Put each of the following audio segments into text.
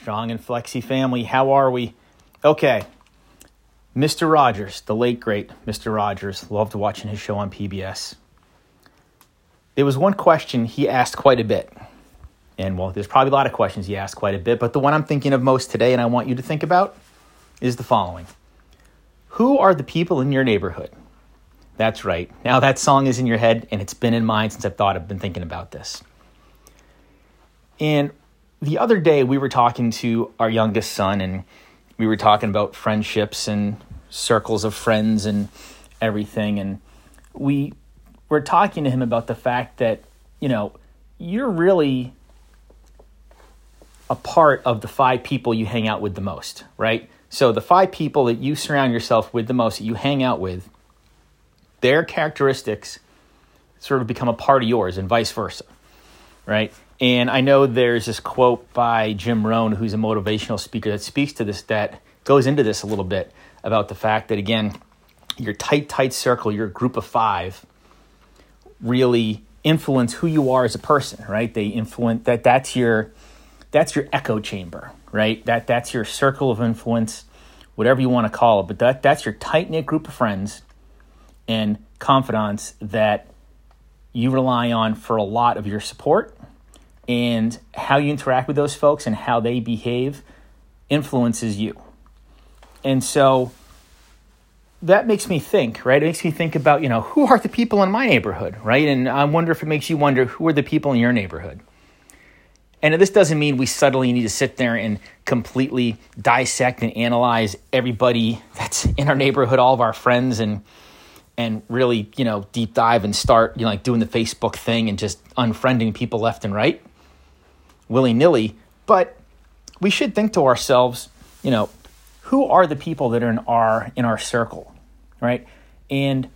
Strong and Flexi family, how are we? Okay. Mr. Rogers, the late great Mr. Rogers, loved watching his show on PBS. There was one question he asked quite a bit. And well, there's probably a lot of questions he asked quite a bit, but the one I'm thinking of most today and I want you to think about is the following Who are the people in your neighborhood? That's right. Now that song is in your head and it's been in mine since I've thought I've been thinking about this. And the other day we were talking to our youngest son and we were talking about friendships and circles of friends and everything. And we were talking to him about the fact that you know you're really a part of the five people you hang out with the most right? So the five people that you surround yourself with the most that you hang out with their characteristics sort of become a part of yours and vice versa right and I know there's this quote by Jim Rohn, who's a motivational speaker, that speaks to this, that goes into this a little bit about the fact that, again, your tight, tight circle, your group of five, really influence who you are as a person, right? They influence that. That's your that's your echo chamber, right? That that's your circle of influence, whatever you want to call it. But that that's your tight knit group of friends and confidants that you rely on for a lot of your support and how you interact with those folks and how they behave influences you. And so that makes me think, right? It makes me think about, you know, who are the people in my neighborhood, right? And I wonder if it makes you wonder who are the people in your neighborhood. And this doesn't mean we suddenly need to sit there and completely dissect and analyze everybody that's in our neighborhood, all of our friends, and and really, you know, deep dive and start, you know, like doing the Facebook thing and just unfriending people left and right willy nilly, but we should think to ourselves, you know, who are the people that are in our in our circle, right? And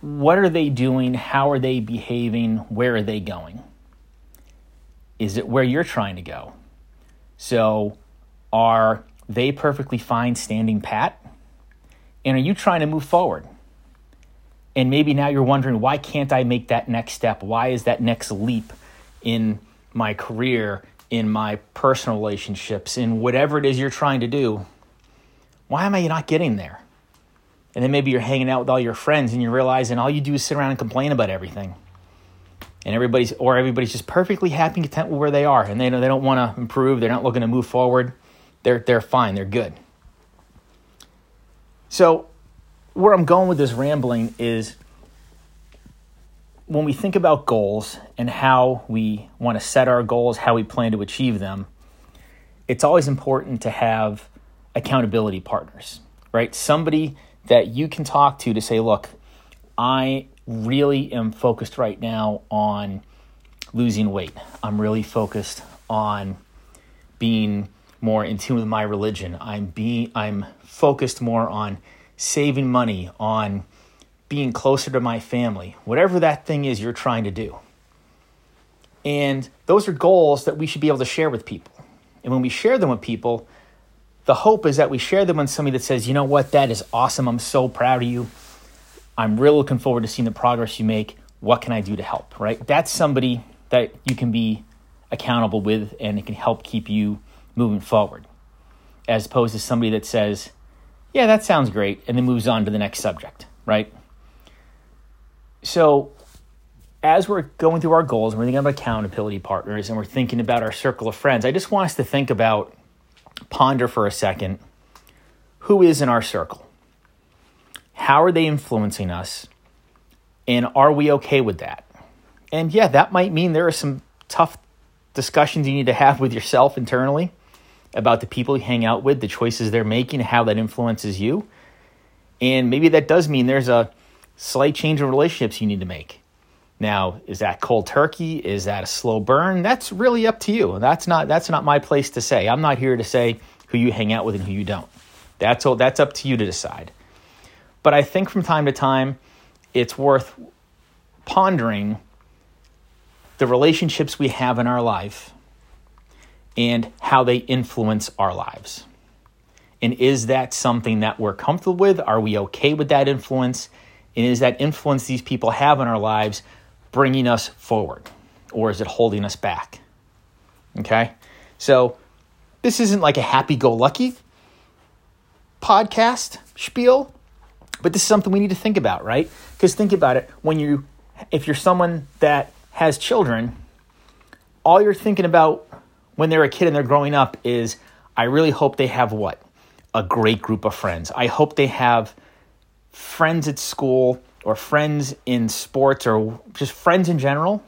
what are they doing? How are they behaving? Where are they going? Is it where you're trying to go? So, are they perfectly fine standing pat? And are you trying to move forward? And maybe now you're wondering, why can't I make that next step? Why is that next leap in my career, in my personal relationships, in whatever it is you're trying to do, why am I not getting there? And then maybe you're hanging out with all your friends and you're realizing all you do is sit around and complain about everything. And everybody's or everybody's just perfectly happy and content with where they are and they know they don't want to improve, they're not looking to move forward. They're they're fine, they're good. So where I'm going with this rambling is when we think about goals and how we want to set our goals, how we plan to achieve them, it's always important to have accountability partners, right? Somebody that you can talk to to say, look, I really am focused right now on losing weight. I'm really focused on being more in tune with my religion. I'm being I'm focused more on saving money, on being closer to my family, whatever that thing is you're trying to do. And those are goals that we should be able to share with people. And when we share them with people, the hope is that we share them with somebody that says, you know what, that is awesome. I'm so proud of you. I'm really looking forward to seeing the progress you make. What can I do to help? Right? That's somebody that you can be accountable with and it can help keep you moving forward. As opposed to somebody that says, yeah, that sounds great, and then moves on to the next subject, right? So as we're going through our goals, and we're thinking about accountability partners and we're thinking about our circle of friends, I just want us to think about, ponder for a second, who is in our circle? How are they influencing us? And are we okay with that? And yeah, that might mean there are some tough discussions you need to have with yourself internally about the people you hang out with, the choices they're making, how that influences you. And maybe that does mean there's a slight change in relationships you need to make. Now, is that cold turkey? Is that a slow burn? That's really up to you. That's not that's not my place to say. I'm not here to say who you hang out with and who you don't. That's all, that's up to you to decide. But I think from time to time it's worth pondering the relationships we have in our life and how they influence our lives. And is that something that we're comfortable with? Are we okay with that influence? And is that influence these people have in our lives bringing us forward or is it holding us back? Okay? So this isn't like a happy go lucky podcast spiel, but this is something we need to think about, right? Because think about it when you, if you're someone that has children, all you're thinking about when they're a kid and they're growing up is, I really hope they have what? A great group of friends. I hope they have friends at school or friends in sports or just friends in general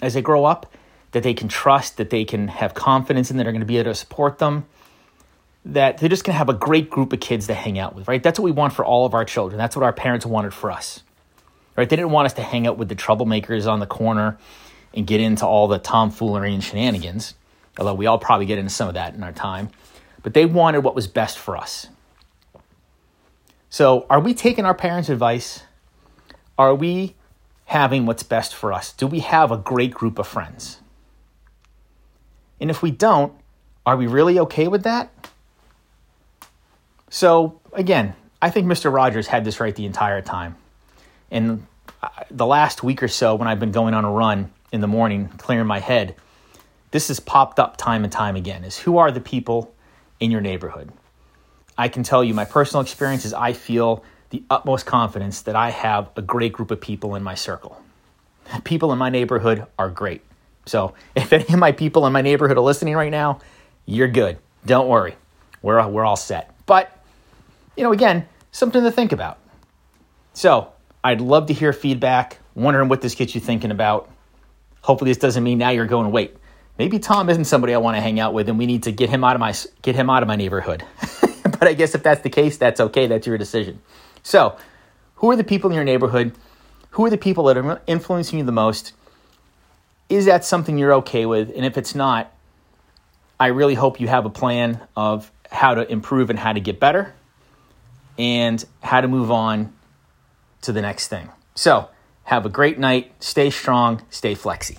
as they grow up that they can trust, that they can have confidence in, that are going to be able to support them, that they're just going to have a great group of kids to hang out with, right? That's what we want for all of our children. That's what our parents wanted for us, right? They didn't want us to hang out with the troublemakers on the corner and get into all the tomfoolery and shenanigans, although we all probably get into some of that in our time. But they wanted what was best for us. So, are we taking our parents' advice? Are we having what's best for us? Do we have a great group of friends? And if we don't, are we really okay with that? So, again, I think Mr. Rogers had this right the entire time. And uh, the last week or so, when I've been going on a run in the morning, clearing my head, this has popped up time and time again is who are the people in your neighborhood? I can tell you my personal experience is I feel the utmost confidence that I have a great group of people in my circle. People in my neighborhood are great. So if any of my people in my neighborhood are listening right now, you're good. Don't worry. We're, we're all set. But, you know, again, something to think about. So I'd love to hear feedback, wondering what this gets you thinking about. Hopefully this doesn't mean now you're going, wait, maybe Tom isn't somebody I want to hang out with and we need to get him out of my, get him out of my neighborhood. but I guess if that's the case, that's okay. That's your decision. So, who are the people in your neighborhood? Who are the people that are influencing you the most? Is that something you're okay with? And if it's not, I really hope you have a plan of how to improve and how to get better and how to move on to the next thing. So, have a great night. Stay strong. Stay flexy.